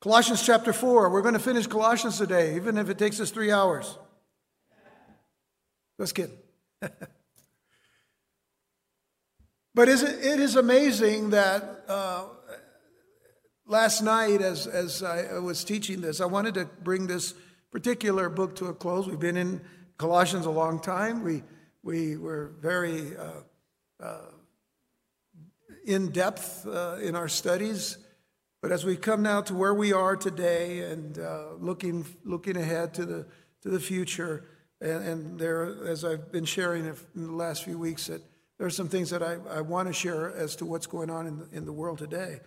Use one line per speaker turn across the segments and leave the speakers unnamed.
Colossians chapter 4. We're going to finish Colossians today, even if it takes us three hours. Let's kidding. but is it, it is amazing that uh, last night, as, as I was teaching this, I wanted to bring this particular book to a close. We've been in Colossians a long time. We, we were very uh, uh, in depth uh, in our studies. But as we come now to where we are today and uh, looking, looking ahead to the, to the future, and, and, there, as I've been sharing in the last few weeks, that there are some things that I, I want to share as to what's going on in the, in the world today.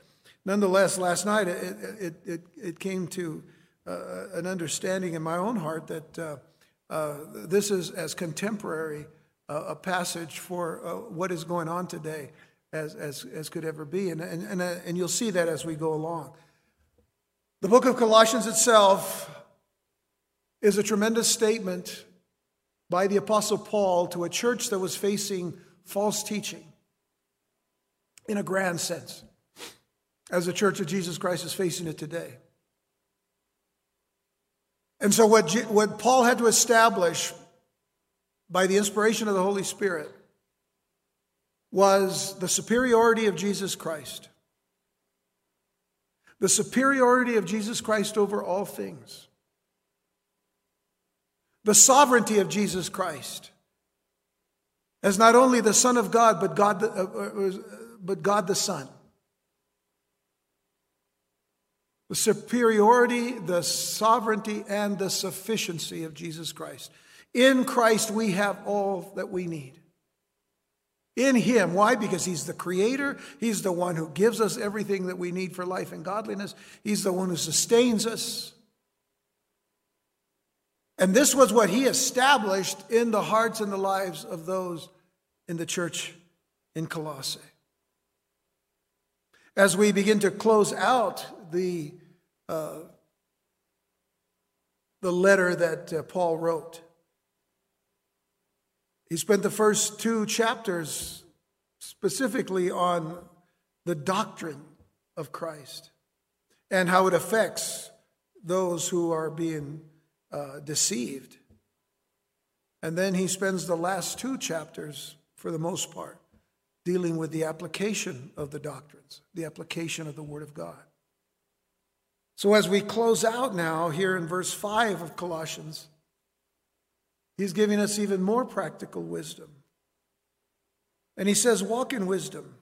Nonetheless, last night it, it, it, it came to uh, an understanding in my own heart that uh, uh this is as contemporary uh, a passage for uh, what is going on today as, as, as could ever be. And, and, and, uh, and you'll see that as we go along. The book of Colossians itself is a tremendous statement by the Apostle Paul to a church that was facing false teaching in a grand sense, as the church of Jesus Christ is facing it today. And so, what, what Paul had to establish by the inspiration of the Holy Spirit was the superiority of Jesus Christ. The superiority of Jesus Christ over all things. The sovereignty of Jesus Christ as not only the Son of God, but God the, uh, uh, but God the Son. The superiority, the sovereignty, and the sufficiency of Jesus Christ. In Christ, we have all that we need. In Him. Why? Because He's the Creator. He's the one who gives us everything that we need for life and godliness. He's the one who sustains us. And this was what He established in the hearts and the lives of those in the church in Colossae. As we begin to close out the, uh, the letter that uh, Paul wrote, he spent the first two chapters specifically on the doctrine of Christ and how it affects those who are being uh, deceived. And then he spends the last two chapters, for the most part, dealing with the application of the doctrines, the application of the Word of God. So, as we close out now here in verse 5 of Colossians, He's giving us even more practical wisdom. And he says, Walk in wisdom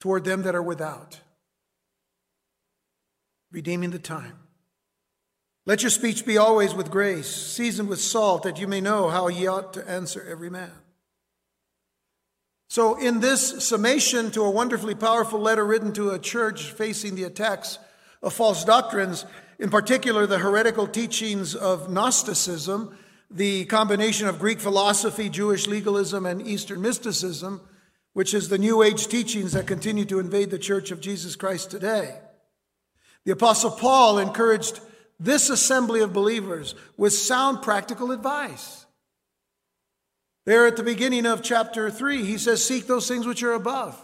toward them that are without, redeeming the time. Let your speech be always with grace, seasoned with salt, that you may know how ye ought to answer every man. So, in this summation to a wonderfully powerful letter written to a church facing the attacks of false doctrines, in particular the heretical teachings of Gnosticism, the combination of Greek philosophy, Jewish legalism, and Eastern mysticism, which is the New Age teachings that continue to invade the church of Jesus Christ today. The Apostle Paul encouraged this assembly of believers with sound practical advice. There at the beginning of chapter 3, he says, Seek those things which are above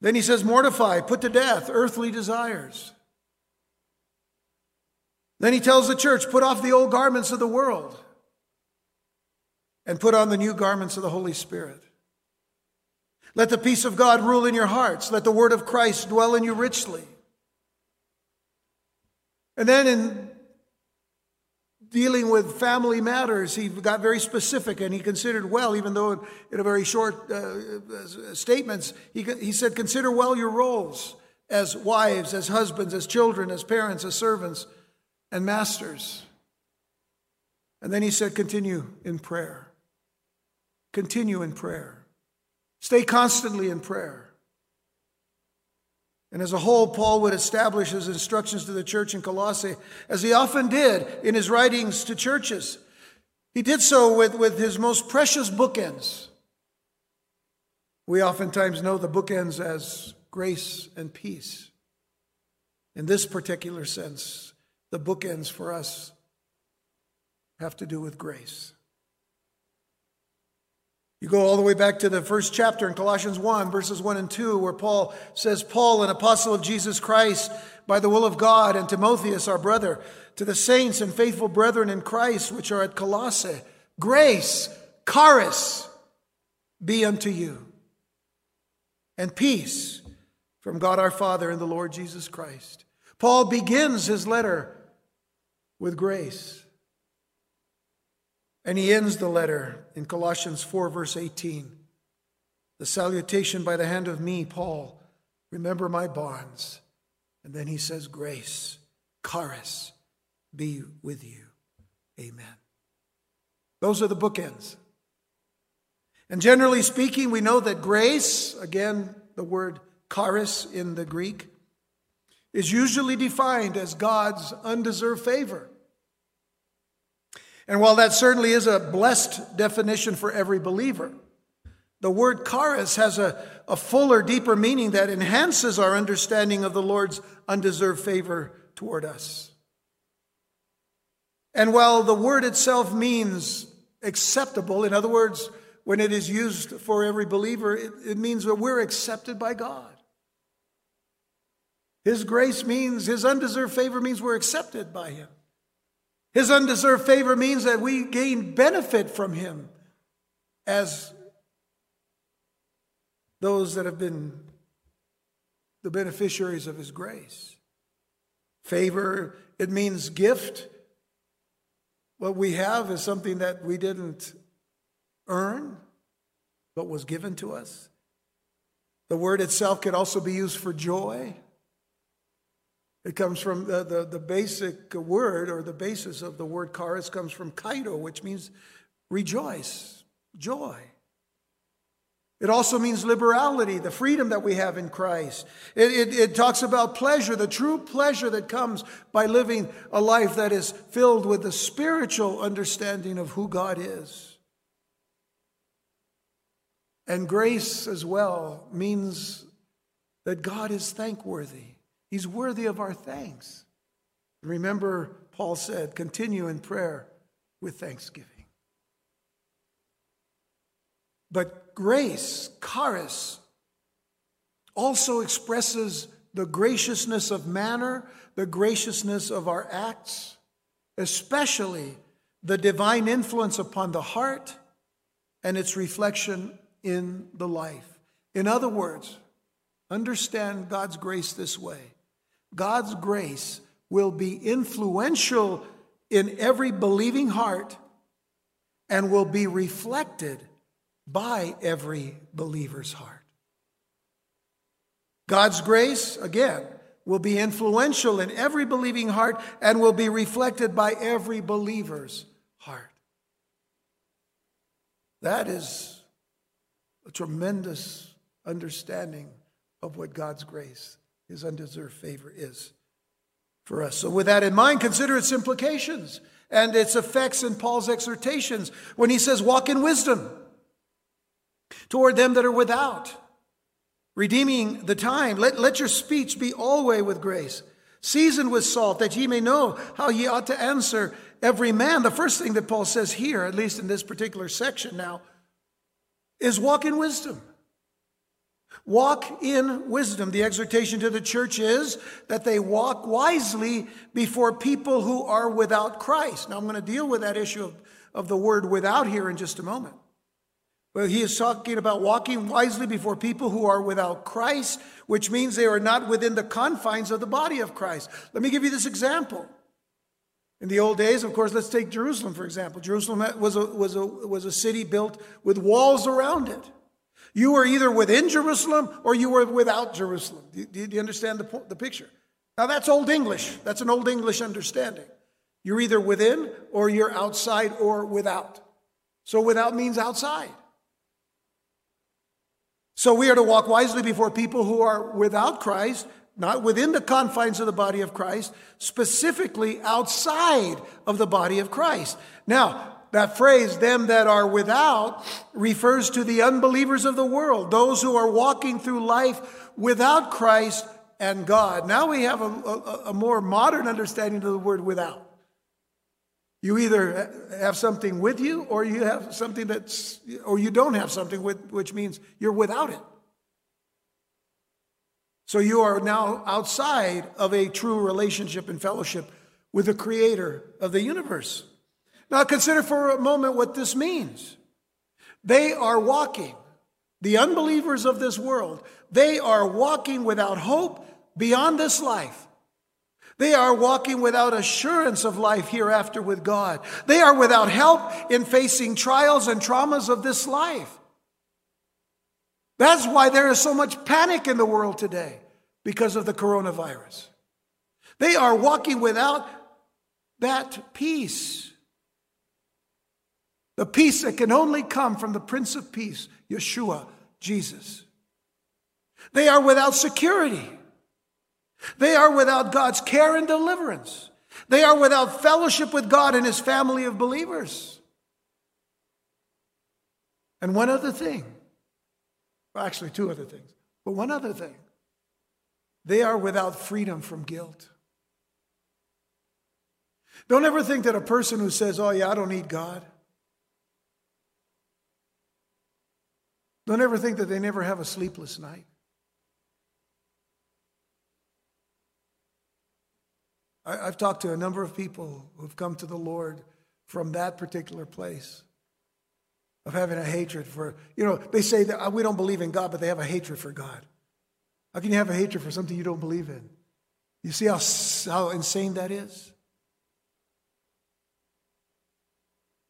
Then he says, mortify, put to death earthly desires. Then he tells the church, put off the old garments of the world and put on the new garments of the Holy Spirit. Let the peace of God rule in your hearts. Let the word of Christ dwell in you richly. And then in dealing with family matters, he got very specific and he considered well, even though in a very short uh, statements, he, he said, consider well your roles as wives, as husbands, as children, as parents, as servants, and masters. And then he said, continue in prayer. Continue in prayer. Stay constantly in prayer. And as a whole, Paul would establish his instructions to the church in Colossae, as he often did in his writings to churches. He did so with, with his most precious bookends. We oftentimes know the bookends as grace and peace. In this particular sense, the bookends for us have to do with grace. You go all the way back to the first chapter in Colossians 1, verses 1 and 2, where Paul says, Paul, an apostle of Jesus Christ, by the will of God, and Timotheus, our brother, to the saints and faithful brethren in Christ which are at Colossae, grace, charis, be unto you, and peace from God our Father and the Lord Jesus Christ. Paul begins his letter with grace. And he ends the letter in Colossians 4, verse 18. The salutation by the hand of me, Paul, remember my bonds. And then he says, Grace, charis, be with you. Amen. Those are the bookends. And generally speaking, we know that grace, again, the word charis in the Greek, is usually defined as God's undeserved favor. And while that certainly is a blessed definition for every believer, the word charis has a, a fuller, deeper meaning that enhances our understanding of the Lord's undeserved favor toward us. And while the word itself means acceptable, in other words, when it is used for every believer, it, it means that we're accepted by God. His grace means, his undeserved favor means we're accepted by him. His undeserved favor means that we gain benefit from him as those that have been the beneficiaries of his grace. Favor, it means gift. What we have is something that we didn't earn, but was given to us. The word itself could also be used for joy. It comes from the, the, the, basic word or the basis of the word charis comes from kaido, which means rejoice, joy. It also means liberality, the freedom that we have in Christ. It, it, it, talks about pleasure, the true pleasure that comes by living a life that is filled with the spiritual understanding of who God is. And grace as well means that God is thankworthy. He's worthy of our thanks. Remember, Paul said, continue in prayer with thanksgiving. But grace, charis, also expresses the graciousness of manner, the graciousness of our acts, especially the divine influence upon the heart and its reflection in the life. In other words, understand God's grace this way God's grace will be influential in every believing heart and will be reflected by every believer's heart. God's grace, again, will be influential in every believing heart and will be reflected by every believer's heart. That is a tremendous understanding of what God's grace his undeserved favor is for us. So, with that in mind, consider its implications and its effects in Paul's exhortations when he says, Walk in wisdom toward them that are without, redeeming the time. Let, let your speech be always with grace, seasoned with salt, that ye may know how ye ought to answer every man. The first thing that Paul says here, at least in this particular section now, is walk in wisdom. Walk in wisdom. The exhortation to the church is that they walk wisely before people who are without Christ. Now, I'm going to deal with that issue of, of the word without here in just a moment. But he is talking about walking wisely before people who are without Christ, which means they are not within the confines of the body of Christ. Let me give you this example. In the old days, of course, let's take Jerusalem, for example. Jerusalem was a, was a, was a city built with walls around it. You were either within Jerusalem or you were without Jerusalem. Do you, do you understand the, the picture? Now, that's Old English. That's an Old English understanding. You're either within or you're outside or without. So, without means outside. So, we are to walk wisely before people who are without Christ, not within the confines of the body of Christ, specifically outside of the body of Christ. Now, that phrase, them that are without, refers to the unbelievers of the world, those who are walking through life without Christ and God. Now we have a, a, a more modern understanding of the word without. You either have something with you or you have something that's, or you don't have something with, which means you're without it. So you are now outside of a true relationship and fellowship with the creator of the universe. Now consider for a moment what this means. They are walking, the unbelievers of this world, they are walking without hope beyond this life. They are walking without assurance of life hereafter with God. They are without help in facing trials and traumas of this life. That's why there is so much panic in the world today because of the coronavirus. They are walking without that peace. The peace that can only come from the Prince of Peace, Yeshua, Jesus. They are without security. They are without God's care and deliverance. They are without fellowship with God and His family of believers. And one other thing, well, actually, two other things, but one other thing. They are without freedom from guilt. Don't ever think that a person who says, Oh, yeah, I don't need God, don't ever think that they never have a sleepless night. I, have talked to a number of people who've come to the Lord from that particular place of having a hatred for, you know, they say that uh, we don't believe in God, but they have a hatred for God. How can you have a hatred for something you don't believe in? You see how, how insane that is?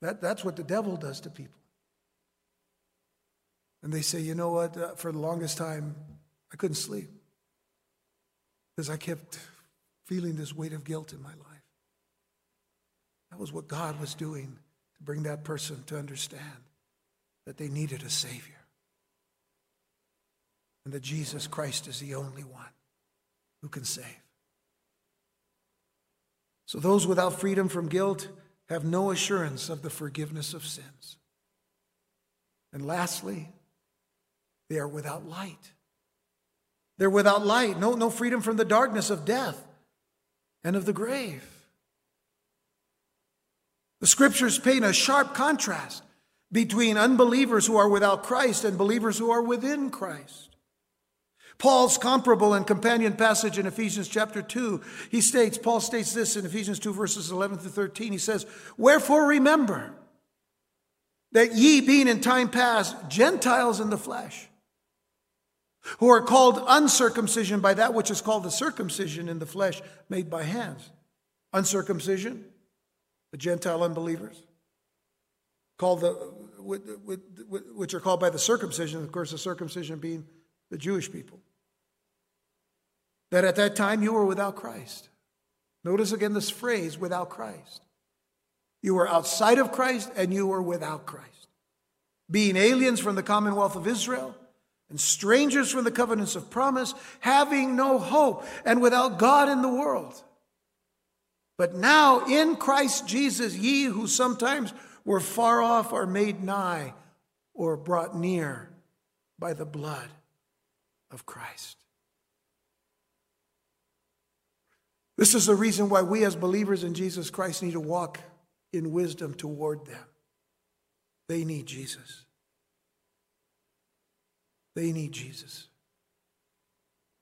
That, that's what the devil does to people. And they say, you know what, uh, for the longest time, I couldn't sleep because I kept feeling this weight of guilt in my life. That was what God was doing to bring that person to understand that they needed a Savior and that Jesus Christ is the only one who can save. So those without freedom from guilt have no assurance of the forgiveness of sins. And lastly, they are without light. They're without light, no, no freedom from the darkness of death and of the grave. The scriptures paint a sharp contrast between unbelievers who are without Christ and believers who are within Christ. Paul's comparable and companion passage in Ephesians chapter 2, he states, Paul states this in Ephesians 2, verses 11 to 13. He says, Wherefore remember that ye, being in time past Gentiles in the flesh, who are called uncircumcision by that which is called the circumcision in the flesh made by hands. Uncircumcision, the Gentile unbelievers, called the, which are called by the circumcision, of course, the circumcision being the Jewish people. That at that time you were without Christ. Notice again this phrase, without Christ. You were outside of Christ and you were without Christ. Being aliens from the commonwealth of Israel and strangers from the covenants of promise, having no hope and without God in the world. But now in Christ Jesus, ye who sometimes were far off are made nigh or brought near by the blood of Christ. This is the reason why we, as believers in Jesus Christ, need to walk in wisdom toward them. They need Jesus. They need Jesus.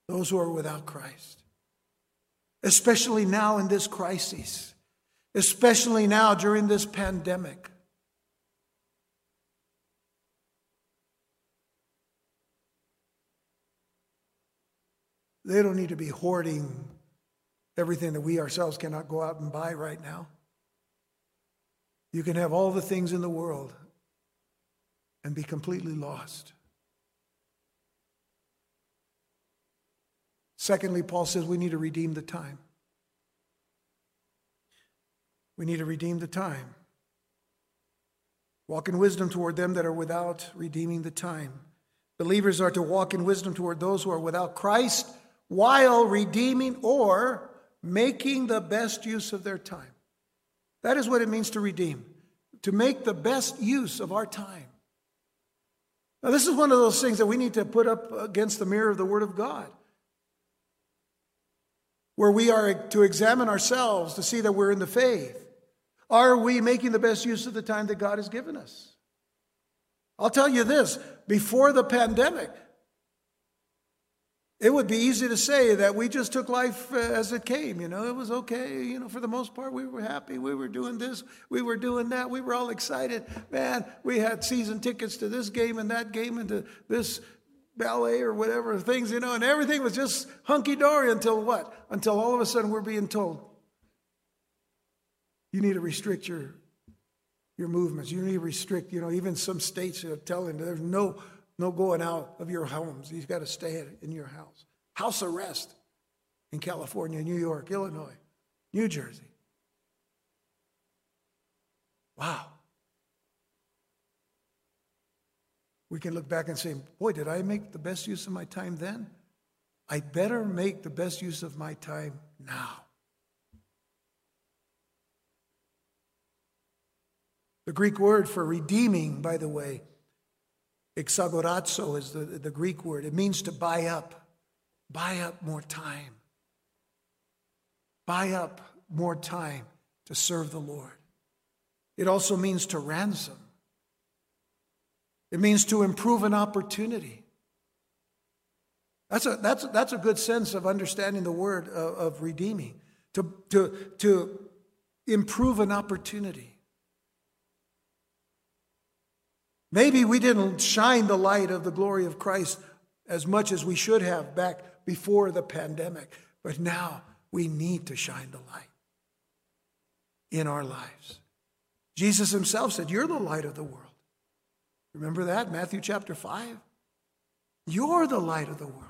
Those who are without Christ. Especially now in this crisis, especially now during this pandemic. They don't need to be hoarding everything that we ourselves cannot go out and buy right now. You can have all the things in the world and be completely lost. Secondly, Paul says we need to redeem the time. We need to redeem the time. Walk in wisdom toward them that are without redeeming the time. Believers are to walk in wisdom toward those who are without Christ while redeeming or making the best use of their time. That is what it means to redeem, to make the best use of our time. Now, this is one of those things that we need to put up against the mirror of the Word of God where we are to examine ourselves to see that we're in the faith. Are we making the best use of the time that God has given us? I'll tell you this before the pandemic, it would be easy to say that we just took life uh, as it came. You know, it was okay. You know, for the most part, we were happy. We were doing this. We were doing that. We were all excited. Man, we had season tickets to this game and that game and to this ballet or whatever things, you know, and everything was just hunky dory until what? Until all of a sudden we're being told you need to restrict your your movements. You need to restrict, you know, even some states are telling there's no no going out of your homes. You've got to stay in your house. House arrest in California, New York, Illinois, New Jersey. Wow. We can look back and say, boy, did I make the best use of my time then? I better make the best use of my time now. The Greek word for redeeming, by the way, Exagorazo is the, the Greek word. It means to buy up, buy up more time. Buy up more time to serve the Lord. It also means to ransom. It means to improve an opportunity. That's a, that's, that's a good sense of understanding the word of, of redeeming, to, to, to improve an opportunity. Maybe we didn't shine the light of the glory of Christ as much as we should have back before the pandemic, but now we need to shine the light in our lives. Jesus himself said, You're the light of the world. Remember that? Matthew chapter 5. You're the light of the world.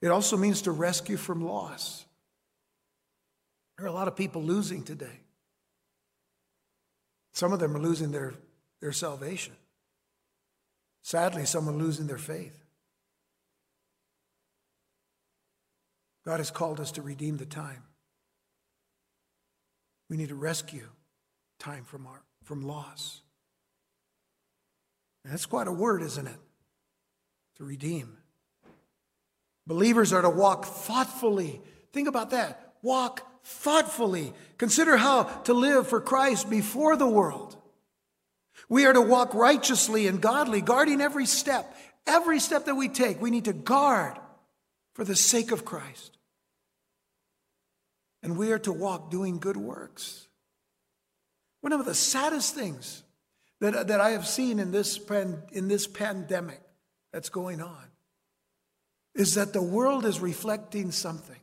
It also means to rescue from loss. There are a lot of people losing today. Some of them are losing their, their salvation. Sadly, some are losing their faith. God has called us to redeem the time. We need to rescue time from, our, from loss. And that's quite a word, isn't it? To redeem. Believers are to walk thoughtfully. Think about that. Walk thoughtfully. Consider how to live for Christ before the world. We are to walk righteously and godly, guarding every step. Every step that we take, we need to guard for the sake of Christ. And we are to walk doing good works. One of the saddest things that, that I have seen in this, in this pandemic that's going on is that the world is reflecting something.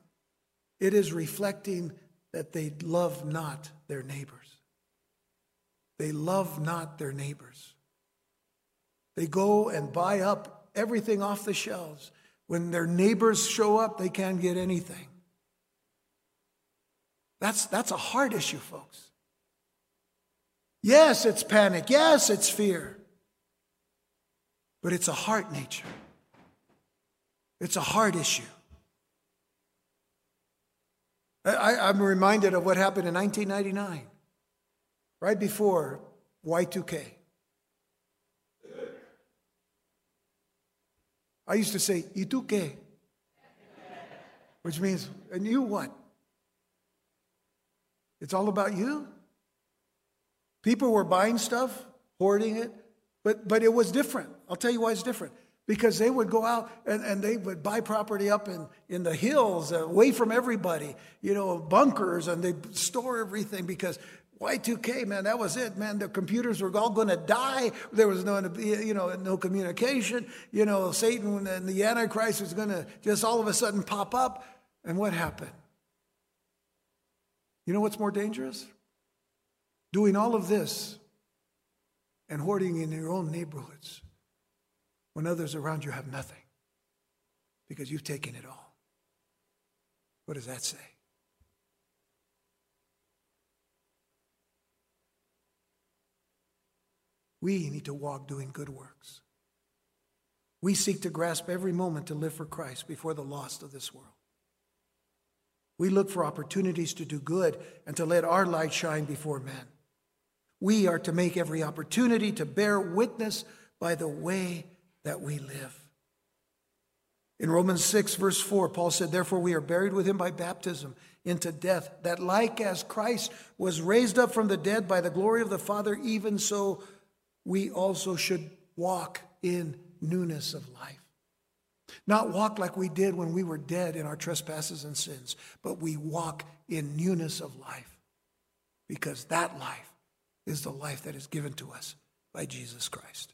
It is reflecting that they love not their neighbors. They love not their neighbors. They go and buy up everything off the shelves. When their neighbors show up, they can't get anything. That's, that's a hard issue, folks. Yes, it's panic. Yes, it's fear. But it's a heart nature. It's a heart issue. I, am reminded of what happened in 1999, right before Y2K. I used to say, ¿Y tú qué? Which means, and you what? It's all about you? People were buying stuff, hoarding it, but, but it was different. I'll tell you why it's different because they would go out and, and they would buy property up in, in the hills uh, away from everybody, you know, bunkers, and they store everything because Y2K, man, that was it, man. The computers were all going to die. There was no, you know, no communication. You know, Satan and the Antichrist was going to just all of a sudden pop up. And what happened? You know what's more dangerous? Doing all of this and hoarding in your own neighborhoods when others around you have nothing because you've taken it all. What does that say? We need to walk doing good works. We seek to grasp every moment to live for Christ before the lost of this world. We look for opportunities to do good and to let our light shine before men. We are to make every opportunity to bear witness by the way that we live. In Romans 6, verse 4, Paul said, Therefore, we are buried with him by baptism into death, that like as Christ was raised up from the dead by the glory of the Father, even so we also should walk in newness of life. Not walk like we did when we were dead in our trespasses and sins, but we walk in newness of life because that life is the life that is given to us by Jesus Christ.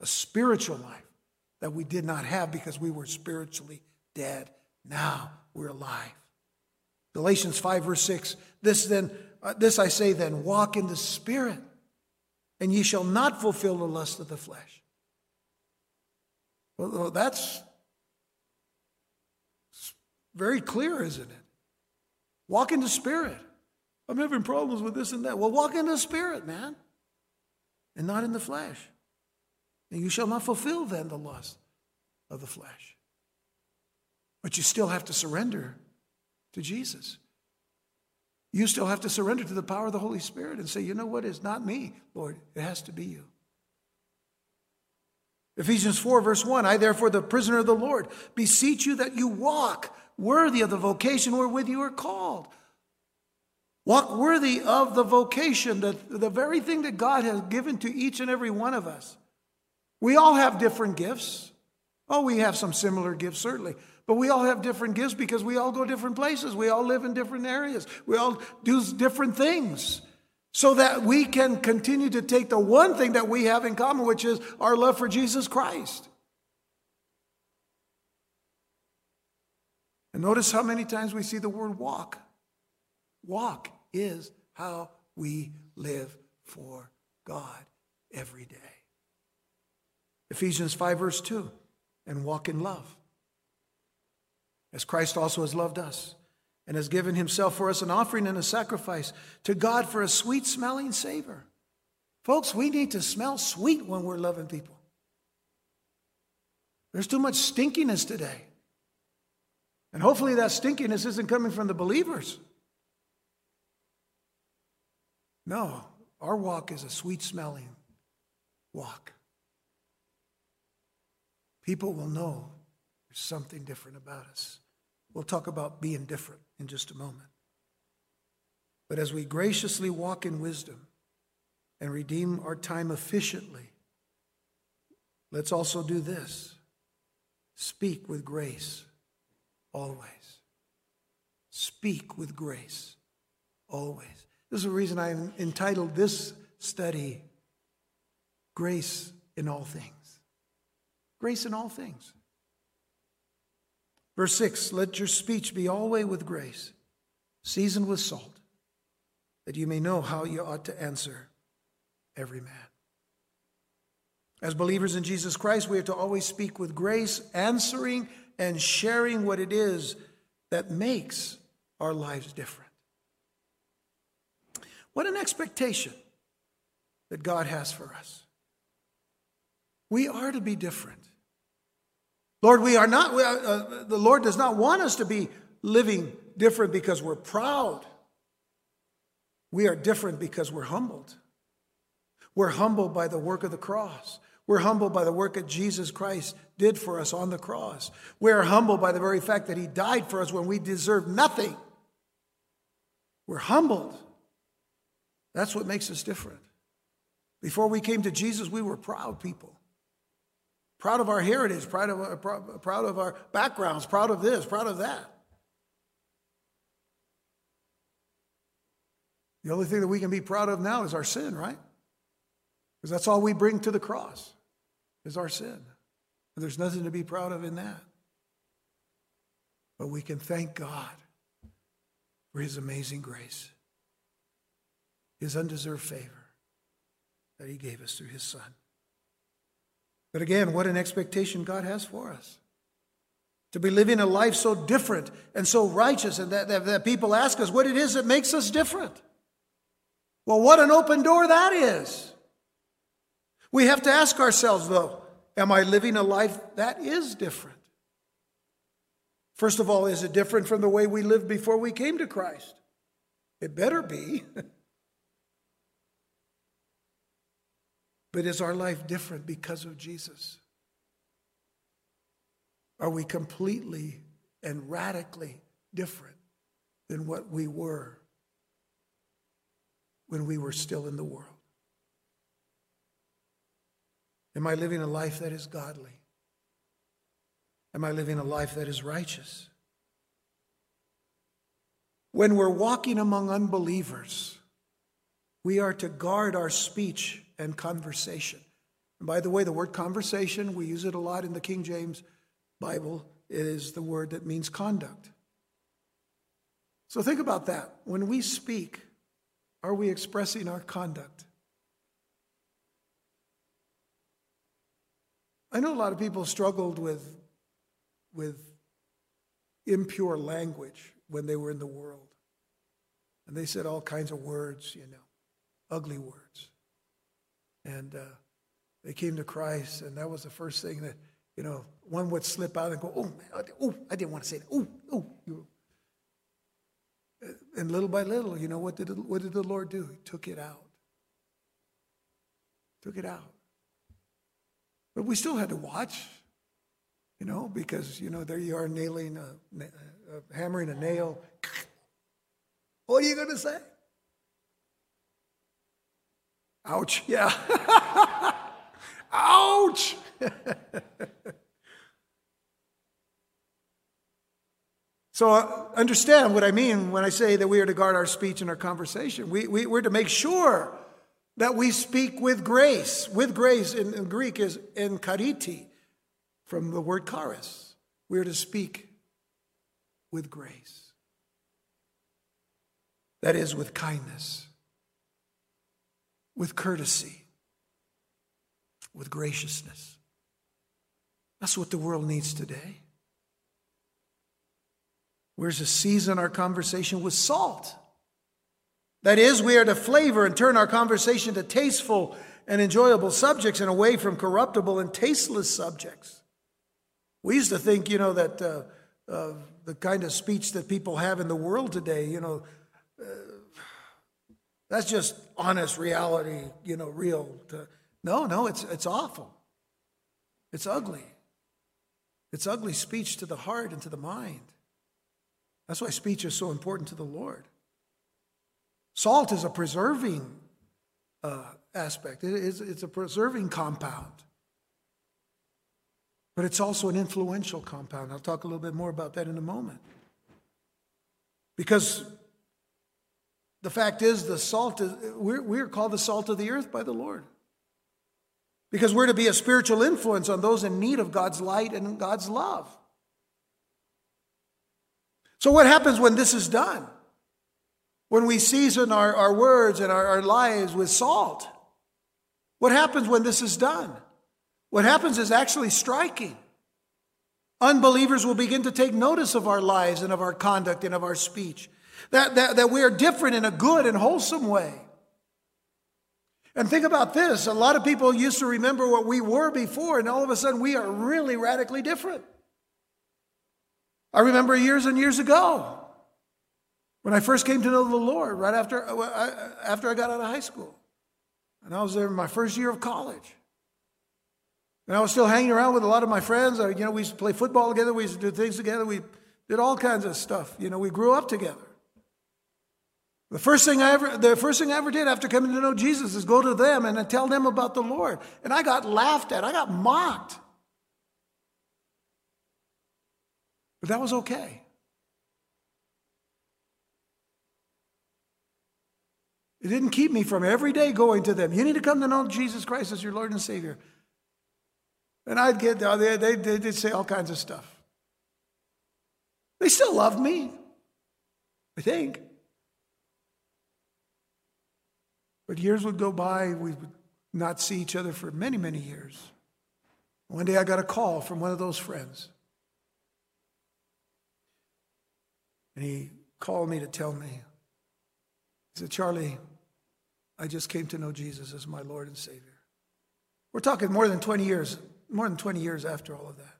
A spiritual life that we did not have because we were spiritually dead. Now we're alive. Galatians 5, verse 6 This then, uh, this I say then, walk in the Spirit, and ye shall not fulfill the lust of the flesh. Well, that's very clear, isn't it? Walk in the Spirit. I'm having problems with this and that. Well, walk in the Spirit, man, and not in the flesh. And you shall not fulfill then the lust of the flesh. But you still have to surrender to Jesus. You still have to surrender to the power of the Holy Spirit and say, you know what? It's not me, Lord. It has to be you. Ephesians 4, verse 1 I, therefore, the prisoner of the Lord, beseech you that you walk worthy of the vocation wherewith you are called. Walk worthy of the vocation, the, the very thing that God has given to each and every one of us. We all have different gifts. Oh, we have some similar gifts, certainly. But we all have different gifts because we all go different places. We all live in different areas. We all do different things so that we can continue to take the one thing that we have in common, which is our love for Jesus Christ. And notice how many times we see the word walk. Walk is how we live for God every day. Ephesians 5, verse 2 and walk in love as Christ also has loved us and has given himself for us an offering and a sacrifice to God for a sweet smelling savor. Folks, we need to smell sweet when we're loving people. There's too much stinkiness today. And hopefully that stinkiness isn't coming from the believers. No, our walk is a sweet smelling walk. People will know there's something different about us. We'll talk about being different in just a moment. But as we graciously walk in wisdom and redeem our time efficiently, let's also do this speak with grace always. Speak with grace always. This is the reason I entitled this study Grace in All Things. Grace in all things. Verse 6 Let your speech be always with grace, seasoned with salt, that you may know how you ought to answer every man. As believers in Jesus Christ, we are to always speak with grace, answering and sharing what it is that makes our lives different. What an expectation that God has for us. We are to be different. Lord, we are not, we are, uh, the Lord does not want us to be living different because we're proud. We are different because we're humbled. We're humbled by the work of the cross. We're humbled by the work that Jesus Christ did for us on the cross. We're humbled by the very fact that He died for us when we deserved nothing. We're humbled. That's what makes us different. Before we came to Jesus, we were proud people proud of our heritage, proud of, uh, our, proud of our backgrounds, proud of this, proud of that. The only thing that we can be proud of now is our sin, right? Because that's all we bring to the cross is our sin. And there's nothing to be proud of in that. But we can thank God for his amazing grace, his undeserved favor that he gave us through his son. But again, what an expectation God has for us. To be living a life so different and so righteous, and that, that, that people ask us what it is that makes us different. Well, what an open door that is. We have to ask ourselves, though, am I living a life that is different? First of all, is it different from the way we lived before we came to Christ? It better be. But is our life different because of Jesus? Are we completely and radically different than what we were when we were still in the world? Am I living a life that is godly? Am I living a life that is righteous? When we're walking among unbelievers, we are to guard our speech and conversation. And by the way, the word conversation, we use it a lot in the King James Bible. It is the word that means conduct. So think about that. When we speak, are we expressing our conduct? I know a lot of people struggled with, with impure language when they were in the world. And they said all kinds of words, you know, ugly words. And uh, they came to Christ, and that was the first thing that, you know, one would slip out and go, oh, man, oh, I didn't want to say that. Oh, oh. And little by little, you know, what did, what did the Lord do? He took it out. Took it out. But we still had to watch, you know, because, you know, there you are nailing, a, a hammering a nail. What are you going to say? Ouch. Yeah. Ouch. so uh, understand what I mean when I say that we are to guard our speech and our conversation. We, we, we're to make sure that we speak with grace. With grace in, in Greek is in en chariti, from the word charis. We are to speak with grace. That is, with kindness, with courtesy, with graciousness. That's what the world needs today. We're to season our conversation with salt. That is, we are to flavor and turn our conversation to tasteful and enjoyable subjects and away from corruptible and tasteless subjects. We used to think, you know, that uh, uh, the kind of speech that people have in the world today, you know, uh, that's just honest reality, you know, real. To, no, no, it's, it's awful. It's ugly. It's ugly speech to the heart and to the mind. That's why speech is so important to the Lord. Salt is a preserving uh, aspect, it is, it's a preserving compound. But it's also an influential compound. I'll talk a little bit more about that in a moment. Because the fact is, the salt is, we're, we're called the salt of the earth by the Lord. Because we're to be a spiritual influence on those in need of God's light and God's love. So, what happens when this is done? when we season our, our words and our, our lives with salt. What happens when this is done? What happens is actually striking. Unbelievers will begin to take notice of our lives and of our conduct and of our speech. That, that, that we are different in a good and wholesome way. And think about this a lot of people used to remember what we were before, and all of a sudden we are really radically different. I remember years and years ago, when I first came to know the Lord, right after, after I got out of high school. And I was there in my first year of college. And I was still hanging around with a lot of my friends. You know, we used to play football together. We used to do things together. We did all kinds of stuff. You know, we grew up together. The first thing I ever, the first thing I ever did after coming to know Jesus is go to them and tell them about the Lord. And I got laughed at. I got mocked. But that was okay. It didn't keep me from every day going to them. You need to come to know Jesus Christ as your Lord and Savior. And I'd get uh, they, they, they'd say all kinds of stuff. They still loved me, I think. But years would go by, we would not see each other for many, many years. One day I got a call from one of those friends. And he called me to tell me, he said, Charlie, I just came to know Jesus as my Lord and Savior. We're talking more than 20 years, more than 20 years after all of that.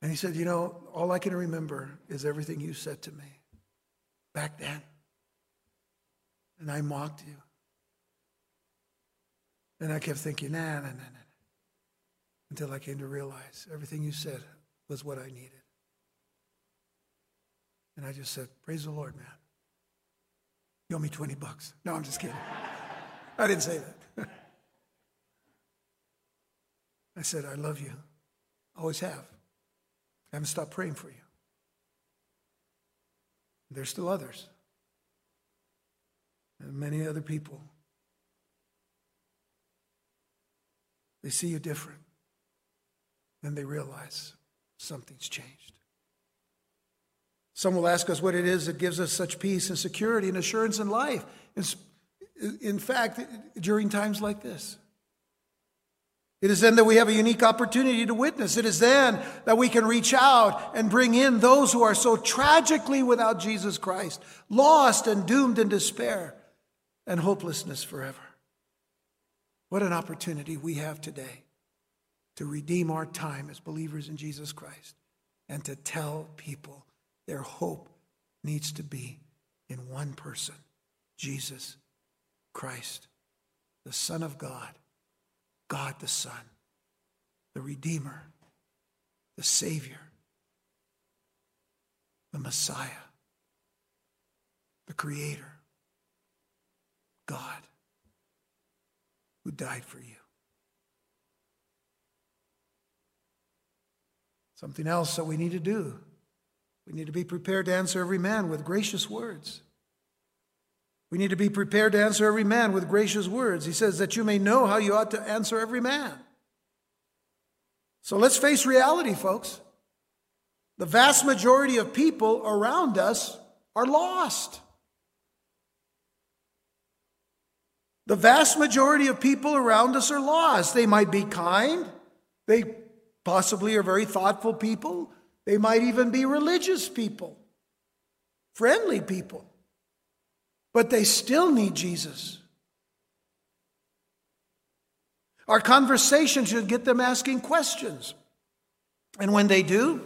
And he said, You know, all I can remember is everything you said to me back then. And I mocked you. And I kept thinking, nah, nah, nah, nah. Until I came to realize everything you said was what I needed. And I just said, Praise the Lord, man. You owe me 20 bucks. No, I'm just kidding. I didn't say that. I said, I love you. Always have. I haven't stopped praying for you. There's still others. And many other people. They see you different. Then they realize something's changed. Some will ask us what it is that gives us such peace and security and assurance in life. In fact, during times like this. It is then that we have a unique opportunity to witness. It is then that we can reach out and bring in those who are so tragically without Jesus Christ, lost and doomed in despair and hopelessness forever. What an opportunity we have today to redeem our time as believers in Jesus Christ and to tell people their hope needs to be in one person Jesus Christ, the Son of God, God the Son, the Redeemer, the Savior, the Messiah, the Creator, God, who died for you. Something else that we need to do we need to be prepared to answer every man with gracious words. We need to be prepared to answer every man with gracious words. He says that you may know how you ought to answer every man. So let's face reality, folks. The vast majority of people around us are lost. The vast majority of people around us are lost. They might be kind, they possibly are very thoughtful people, they might even be religious people, friendly people, but they still need Jesus. Our conversation should get them asking questions. And when they do,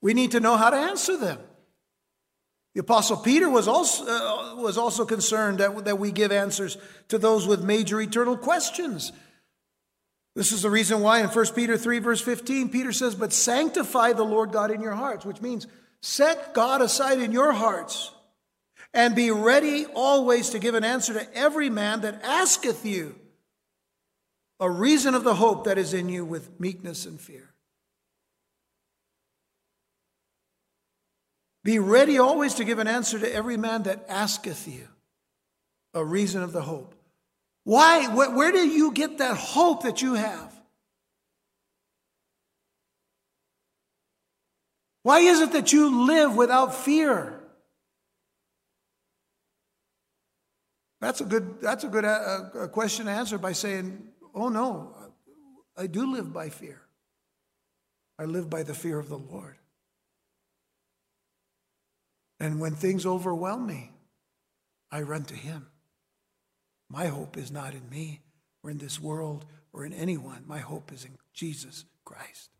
we need to know how to answer them. The Apostle Peter was also, uh, was also concerned that, that we give answers to those with major eternal questions. This is the reason why in 1 Peter 3, verse 15, Peter says, But sanctify the Lord God in your hearts, which means set God aside in your hearts and be ready always to give an answer to every man that asketh you a reason of the hope that is in you with meekness and fear. Be ready always to give an answer to every man that asketh you a reason of the hope. Why? Where do you get that hope that you have? Why is it that you live without fear? That's a good, that's a good uh, uh question to answer by saying, oh no, I do live by fear. I live by the fear of the Lord. And when things overwhelm me, I run to Him. My hope is not in me or in this world or in anyone. My hope is in Jesus Christ.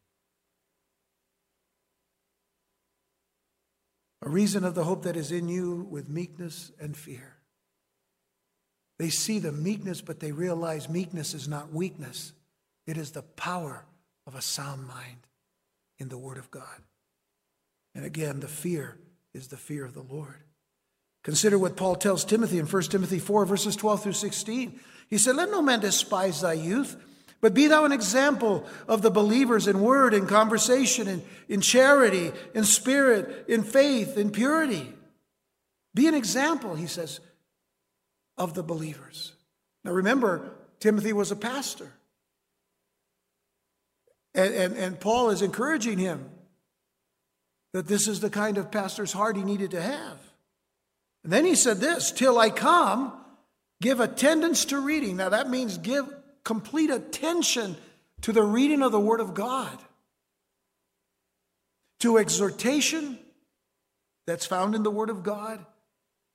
A reason of the hope that is in you with meekness and fear. They see the meekness, but they realize meekness is not weakness, it is the power of a sound mind in the Word of God. And again, the fear is the fear of the Lord. Consider what Paul tells Timothy in 1 Timothy 4, verses 12 through 16. He said, Let no man despise thy youth, but be thou an example of the believers in word, in conversation, in, in charity, in spirit, in faith, in purity. Be an example, he says, of the believers. Now remember, Timothy was a pastor. And, and, and Paul is encouraging him that this is the kind of pastor's heart he needed to have. And then he said this till I come, give attendance to reading. Now that means give complete attention to the reading of the Word of God, to exhortation that's found in the Word of God,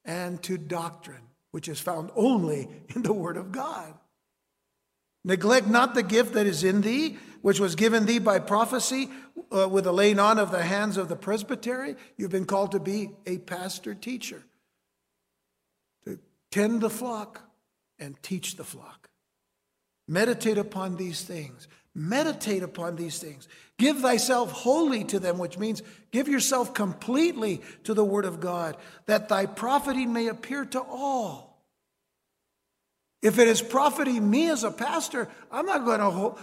and to doctrine, which is found only in the Word of God. Neglect not the gift that is in thee, which was given thee by prophecy uh, with the laying on of the hands of the presbytery. You've been called to be a pastor teacher to tend the flock and teach the flock. Meditate upon these things. Meditate upon these things. Give thyself wholly to them, which means give yourself completely to the word of God, that thy profiting may appear to all. If it is profiting me as a pastor, I'm not going to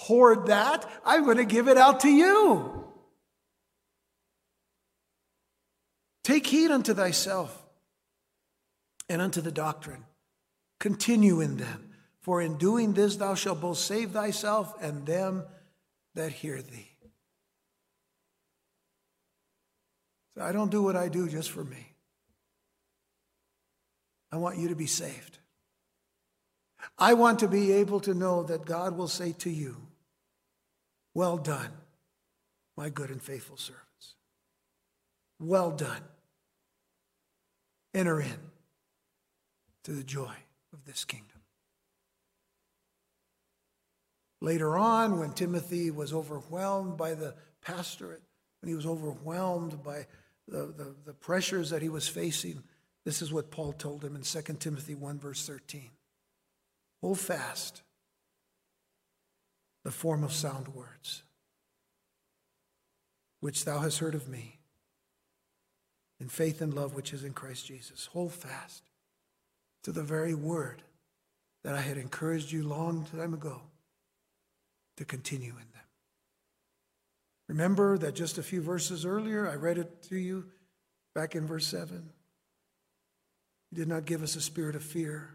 hoard that. I'm going to give it out to you. Take heed unto thyself and unto the doctrine. Continue in them. For in doing this thou shalt both save thyself and them that hear thee. So I don't do what I do just for me. I want you to be saved. I want to be able to know that God will say to you, Well done, my good and faithful servants. Well done. Enter in to the joy of this kingdom. Later on, when Timothy was overwhelmed by the pastorate, when he was overwhelmed by the, the, the, pressures that he was facing, this is what Paul told him in 2 Timothy 1, verse 13. Hold fast the form of sound words, which thou hast heard of me, in faith and love which is in Christ Jesus. Hold fast to the very word that I had encouraged you long time ago to continue in them. Remember that just a few verses earlier, I read it to you back in verse 7. He did not give us a spirit of fear,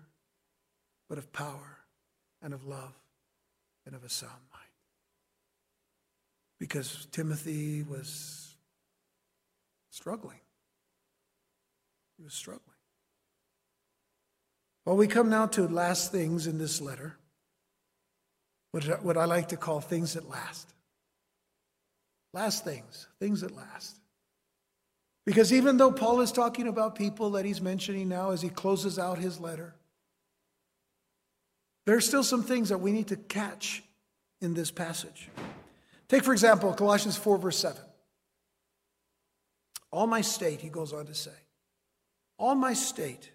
but of power and of love and of a sound mind. Because Timothy was struggling. He was struggling. Well, we come now to last things in this letter, what, I like to call things that last. Last things, things that last. Because even though Paul is talking about people that he's mentioning now as he closes out his letter, there are still some things that we need to catch in this passage. Take, for example, Colossians 4, verse 7. All my state, he goes on to say, all my state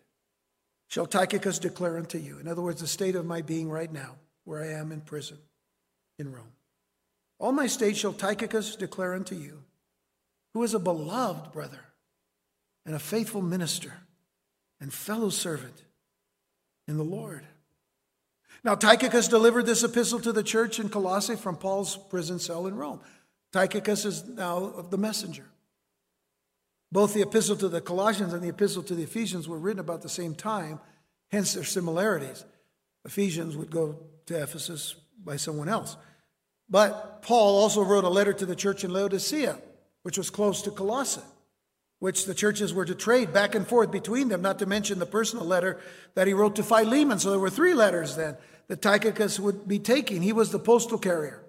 shall Tychicus declare unto you. In other words, the state of my being right now, where I am in prison in Rome. All my state shall Tychicus declare unto you, who is a beloved brother and a faithful minister and fellow servant in the Lord. Now, Tychicus delivered this epistle to the church in Colossae from Paul's prison cell in Rome. Tychicus is now the messenger. Both the epistle to the Colossians and the epistle to the Ephesians were written about the same time, hence their similarities. Ephesians would go to Ephesus by someone else. But Paul also wrote a letter to the church in Laodicea, which was close to Colossae, which the churches were to trade back and forth between them, not to mention the personal letter that he wrote to Philemon. So there were three letters then that Tychicus would be taking. He was the postal carrier,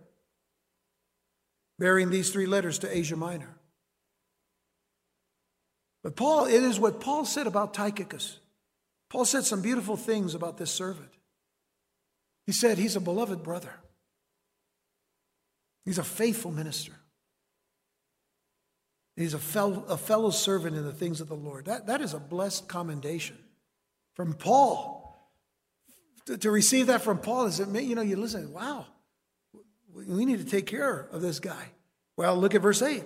bearing these three letters to Asia Minor. But Paul, it is what Paul said about Tychicus. Paul said some beautiful things about this servant. He said he's a beloved brother. He's a faithful minister. He's a fellow, a fellow servant in the things of the Lord. That, that is a blessed commendation from Paul. To, to receive that from Paul is, it, you know, you listen, wow, we need to take care of this guy. Well, look at verse 8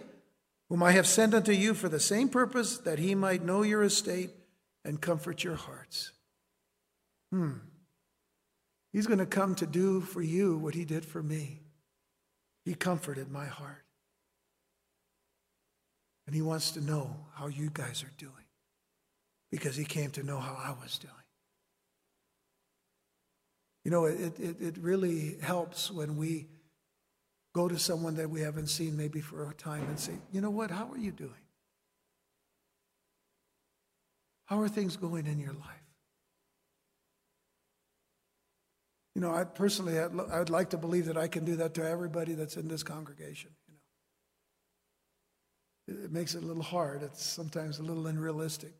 whom I have sent unto you for the same purpose, that he might know your estate and comfort your hearts. Hmm. He's going to come to do for you what he did for me. He comforted my heart. And he wants to know how you guys are doing because he came to know how I was doing. You know, it, it, it really helps when we go to someone that we haven't seen maybe for a time and say, you know what, how are you doing? How are things going in your life? You know, I personally, I would like to believe that I can do that to everybody that's in this congregation. It makes it a little hard. It's sometimes a little unrealistic,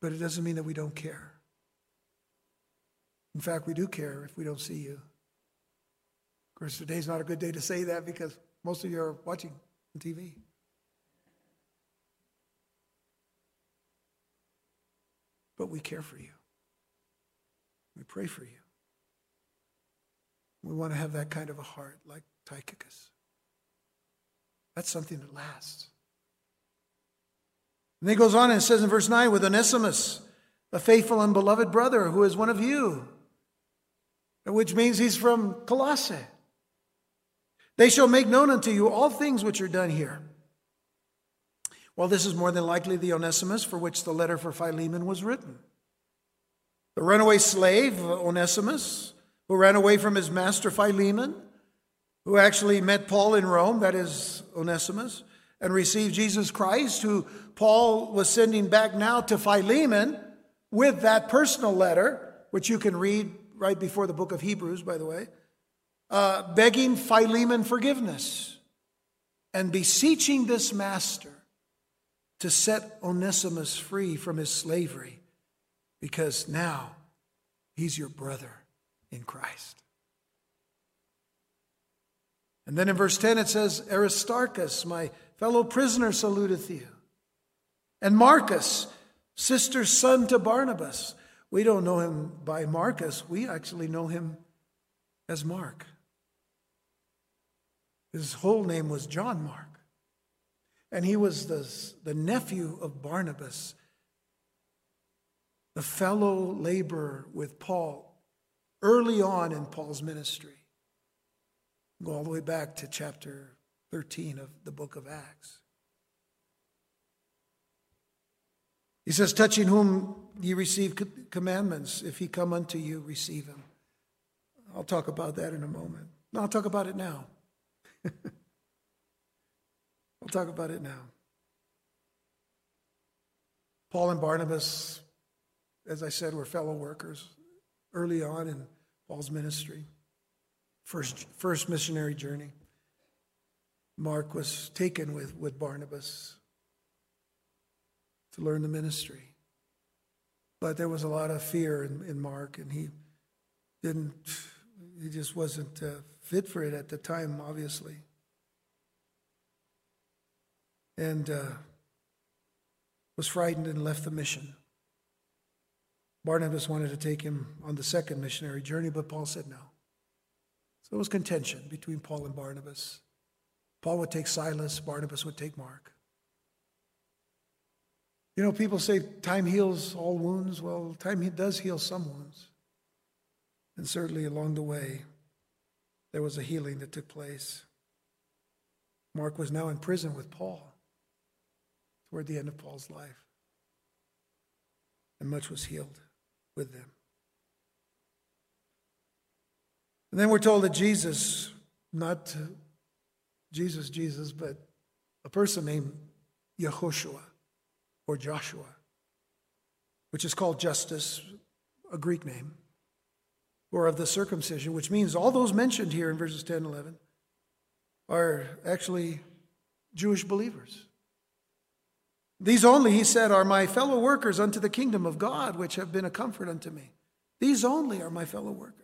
but it doesn't mean that we don't care. In fact, we do care if we don't see you. Of course, today's not a good day to say that because most of you are watching on TV. But we care for you. We pray for you. We want to have that kind of a heart like Tychicus. That's something that lasts. And then he goes on and says in verse 9, with Onesimus, a faithful and beloved brother who is one of you, which means he's from Colossae. They shall make known unto you all things which are done here. Well, this is more than likely the Onesimus for which the letter for Philemon was written. The runaway slave, Onesimus, who ran away from his master Philemon, who actually met Paul in Rome, that is Onesimus, and received Jesus Christ, who Paul was sending back now to Philemon with that personal letter, which you can read right before the book of Hebrews, by the way, uh, begging Philemon forgiveness and beseeching this master to set Onesimus free from his slavery because now he's your brother in Christ. And then in verse 10 it says, Aristarchus, my fellow prisoner, saluteth you. And Marcus, sister's son to Barnabas. We don't know him by Marcus, we actually know him as Mark. His whole name was John Mark. And he was the, the nephew of Barnabas, the fellow laborer with Paul early on in Paul's ministry. Go all the way back to chapter 13 of the book of Acts. He says, touching whom ye receive commandments, if he come unto you, receive him. I'll talk about that in a moment. No, I'll talk about it now. I'll talk about it now. Paul and Barnabas, as I said, were fellow workers early on in Paul's ministry, first, first missionary journey. Mark was taken with, with Barnabas to learn the ministry. But there was a lot of fear in, in Mark, and he didn't, he just wasn't uh, fit for it at the time, obviously. And uh, was frightened and left the mission. Barnabas wanted to take him on the second missionary journey, but Paul said no. So it was contention between Paul and Barnabas. Paul would take Silas, Barnabas would take Mark. You know, people say time heals all wounds. Well, time does heal some wounds. And certainly along the way, there was a healing that took place. Mark was now in prison with Paul toward the end of Paul's life. And much was healed with them. And then we're told that Jesus, not Jesus, Jesus, but a person named Yehoshua or Joshua, which is called Justus, a Greek name, or of the circumcision, which means all those mentioned here in verses 10 and 11 are actually Jewish believers. These only, he said, are my fellow workers unto the kingdom of God, which have been a comfort unto me. These only are my fellow workers.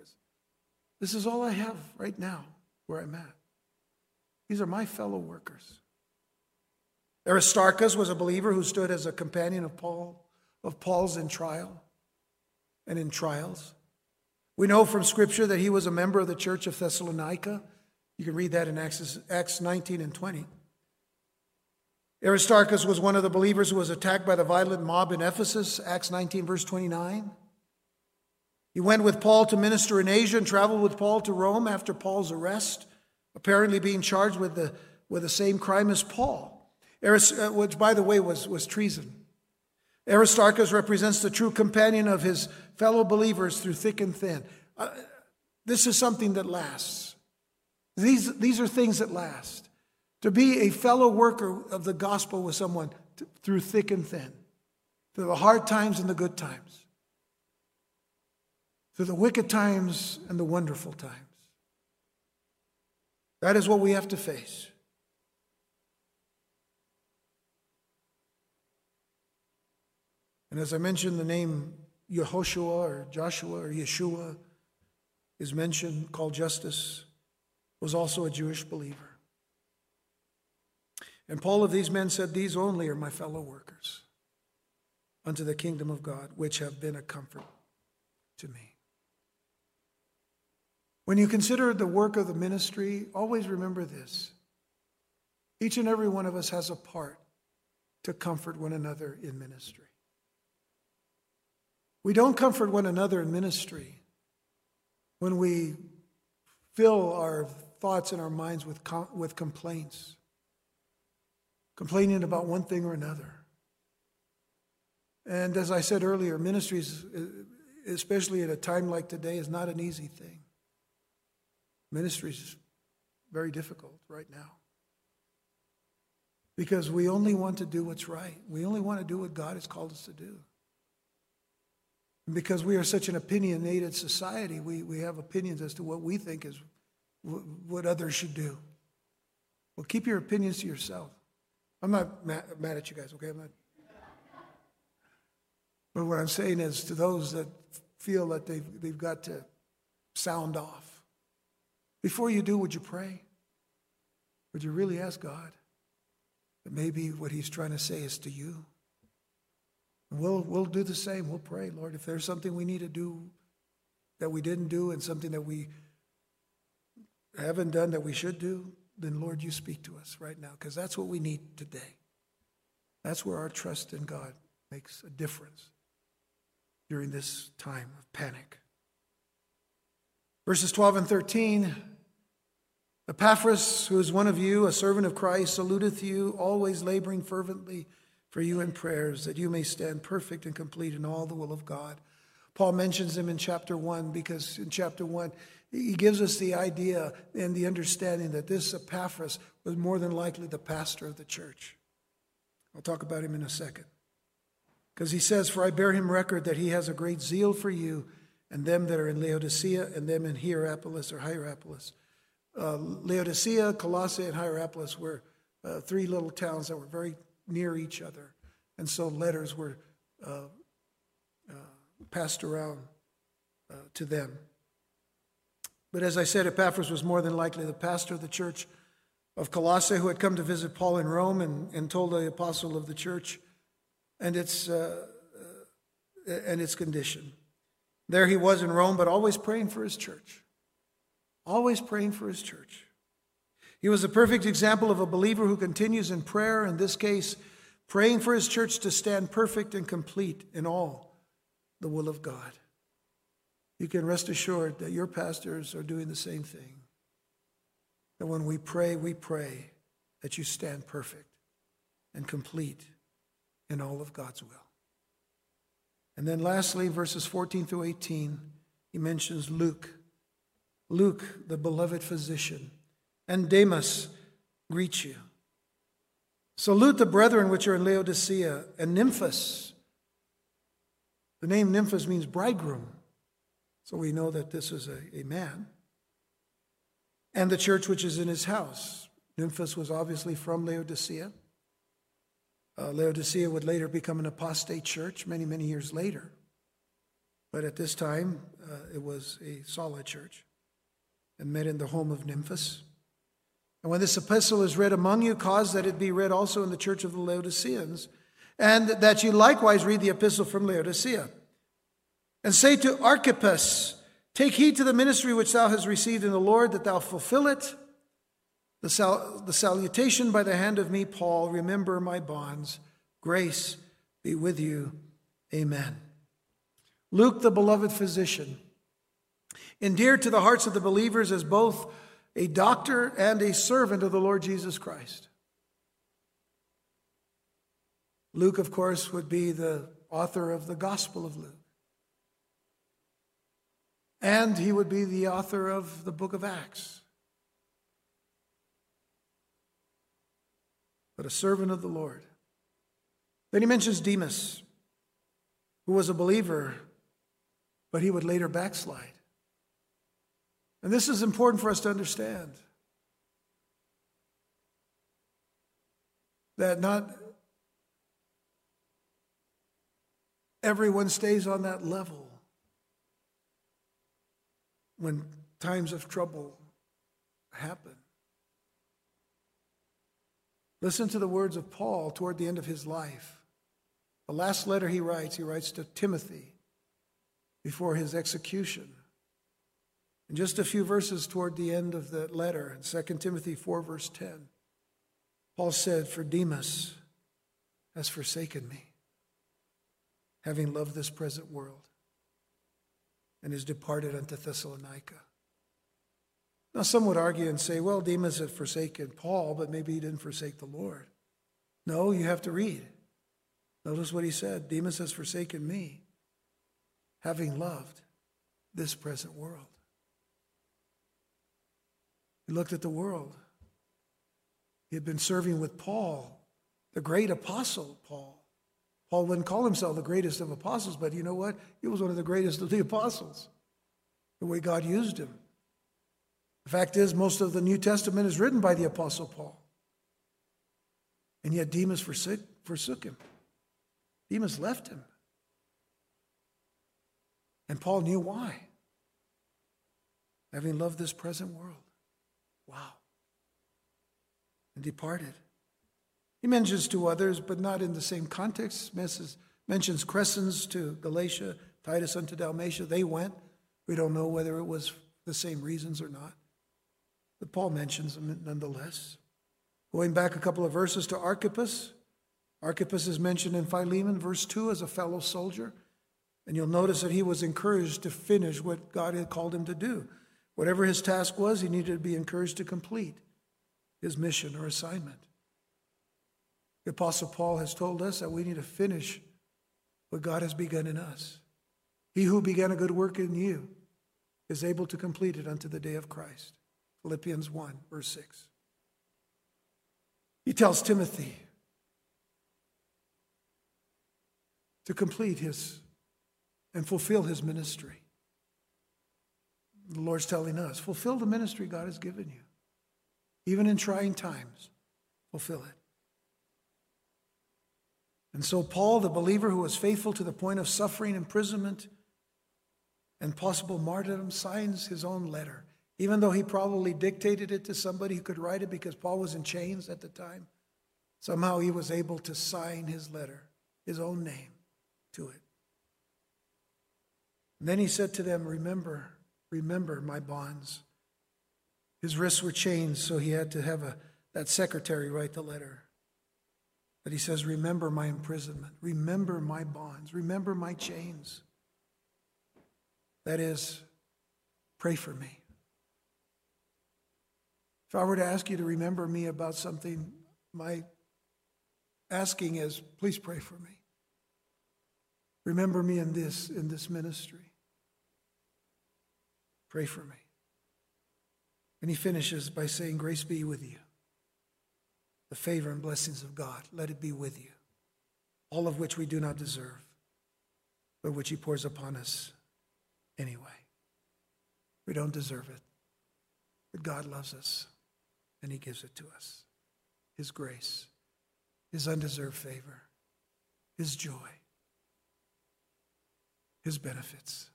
This is all I have right now where I'm at. These are my fellow workers. Aristarchus was a believer who stood as a companion of Paul, of Paul's in trial and in trials. We know from Scripture that he was a member of the church of Thessalonica. You can read that in Acts, Acts 19 and 20. Aristarchus was one of the believers who was attacked by the violent mob in Ephesus, Acts 19, verse 29. He went with Paul to minister in Asia and traveled with Paul to Rome after Paul's arrest, apparently being charged with the, with the same crime as Paul, uh, which, by the way, was, was treason. Aristarchus represents the true companion of his fellow believers through thick and thin. Uh, this is something that lasts. These, these are things that last. To be a fellow worker of the gospel with someone to, through thick and thin, through the hard times and the good times, through the wicked times and the wonderful times. That is what we have to face. And as I mentioned, the name Yehoshua or Joshua or Yeshua is mentioned, called Justus, was also a Jewish believer. And Paul of these men said, These only are my fellow workers unto the kingdom of God, which have been a comfort to me. When you consider the work of the ministry, always remember this. Each and every one of us has a part to comfort one another in ministry. We don't comfort one another in ministry when we fill our thoughts and our minds with, com- with complaints, complaining about one thing or another. And as I said earlier, ministries, especially at a time like today, is not an easy thing. Ministry is very difficult right now. Because we only want to do what's right. We only want to do what God has called us to do. And because we are such an opinionated society, we, we have opinions as to what we think is what others should do. Well, keep your opinions to yourself. I'm not mad, mad at you guys, okay? I'm not. But what I'm saying is to those that feel that they've, they've got to sound off, before you do, would you pray? Would you really ask God that maybe what He's trying to say is to you? And we'll, we'll do the same. We'll pray, Lord, if there's something we need to do that we didn't do and something that we haven't done that we should do, then Lord, you speak to us right now because that's what we need today. That's where our trust in God makes a difference during this time of panic. Verses 12 and 13 Epaphras, who is one of you, a servant of Christ, saluteth you, always laboring fervently for you in prayers, that you may stand perfect and complete in all the will of God. Paul mentions him in chapter 1 because in chapter 1, he gives us the idea and the understanding that this Epaphras was more than likely the pastor of the church. I'll talk about him in a second. Because he says, For I bear him record that he has a great zeal for you and them that are in Laodicea and them in Hierapolis or Hierapolis. Uh, Laodicea, Colossae, and Hierapolis were uh, three little towns that were very near each other. And so letters were uh, uh passed around uh, to them. But as I said, Epaphras was more than likely the pastor of the church of Colossae who had come to visit Paul in Rome and, and told the apostle of the church and its, uh, and its condition. There he was in Rome, but always praying for his church. Always praying for his church. He was a perfect example of a believer who continues in prayer, in this case, praying for his church to stand perfect and complete in all the will of God you can rest assured that your pastors are doing the same thing. That when we pray, we pray that you stand perfect and complete in all of God's will. And then lastly, verses 14 through 18, he mentions Luke. Luke, the beloved physician, and Demas greet you. Salute the brethren which are in Laodicea, and Nymphas. The name Nymphas means bridegroom. So we know that this is a, a man. And the church which is in his house. Nymphas was obviously from Laodicea. Uh, Laodicea would later become an apostate church many, many years later. But at this time, uh, it was a solid church and met in the home of Nymphas. And when this epistle is read among you, cause that it be read also in the church of the Laodiceans, and that you likewise read the epistle from Laodicea. And say to Archippus, Take heed to the ministry which thou hast received in the Lord, that thou fulfill it. The, sal- the salutation by the hand of me, Paul, remember my bonds. Grace be with you. Amen. Luke, the beloved physician, endeared to the hearts of the believers as both a doctor and a servant of the Lord Jesus Christ. Luke, of course, would be the author of the Gospel of Luke. And he would be the author of the book of Acts. But a servant of the Lord. Then he mentions Demas, who was a believer, but he would later backslide. And this is important for us to understand that not everyone stays on that level when times of trouble happen. Listen to the words of Paul toward the end of his life. The last letter he writes, he writes to Timothy before his execution. And just a few verses toward the end of that letter, in 2 Timothy 4, verse 10, Paul said, For Demas has forsaken me, having loved this present world, and is departed unto Thessalonica. Now, some would argue and say, well, Demas had forsaken Paul, but maybe he didn't forsake the Lord. No, you have to read. Notice what he said Demas has forsaken me, having loved this present world. He looked at the world. He had been serving with Paul, the great apostle Paul. Paul wouldn't call himself the greatest of apostles, but you know what? He was one of the greatest of the apostles, the way God used him. The fact is, most of the New Testament is written by the Apostle Paul. And yet Demas forsook, forsook him. Demas left him. And Paul knew why. Having loved this present world. Wow. And departed. He mentions two others, but not in the same context. Mentions Crescens to Galatia, Titus unto Dalmatia. They went. We don't know whether it was the same reasons or not. But Paul mentions them nonetheless. Going back a couple of verses to Archippus, Archippus is mentioned in Philemon, verse 2, as a fellow soldier. And you'll notice that he was encouraged to finish what God had called him to do. Whatever his task was, he needed to be encouraged to complete his mission or assignment. The Apostle Paul has told us that we need to finish what God has begun in us. He who began a good work in you is able to complete it unto the day of Christ. Philippians 1, verse 6. He tells Timothy to complete his and fulfill his ministry. The Lord's telling us fulfill the ministry God has given you. Even in trying times, fulfill it. And so, Paul, the believer who was faithful to the point of suffering, imprisonment, and possible martyrdom, signs his own letter even though he probably dictated it to somebody who could write it because Paul was in chains at the time, somehow he was able to sign his letter, his own name, to it. And then he said to them, Remember, remember my bonds. His wrists were chained, so he had to have a, that secretary write the letter. But he says, Remember my imprisonment, remember my bonds, remember my chains. That is, pray for me. If I were to ask you to remember me about something, my asking is please pray for me. Remember me in this in this ministry. Pray for me. And he finishes by saying, Grace be with you. The favor and blessings of God, let it be with you. All of which we do not deserve, but which he pours upon us anyway. We don't deserve it, but God loves us and He gives it to us His grace, His undeserved favor, His joy, His benefits.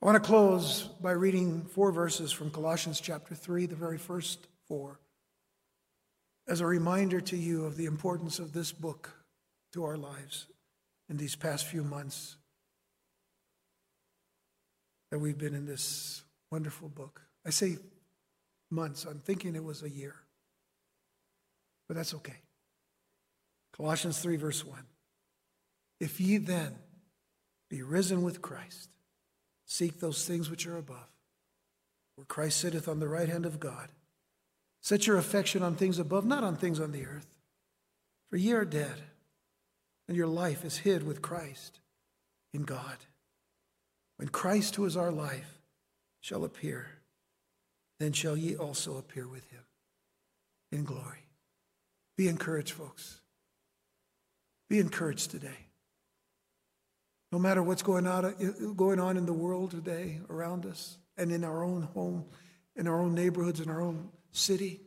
I want to close by reading four verses from Colossians chapter 3, the very first four, as a reminder to you of the importance of this book to our lives in these past few months that we've been in this wonderful book. I say months. I'm thinking it was a year. But that's okay. Colossians 3, verse 1. If ye then be risen with Christ, seek those things which are above, where Christ sitteth on the right hand of God. Set your affection on things above, not on things on the earth. For ye are dead, and your life is hid with Christ in God. When Christ, who is our life, shall appear, then shall ye also appear with him in glory. Be encouraged, folks. Be encouraged today. No matter what's going on, going on in the world today around us and in our own home, in our own neighborhoods, in our own city,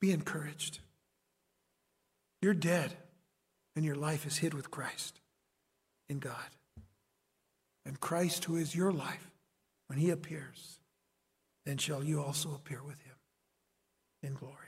be encouraged. You're dead, and your life is hid with Christ in God. And Christ, who is your life, when he appears, then shall you also appear with him in glory.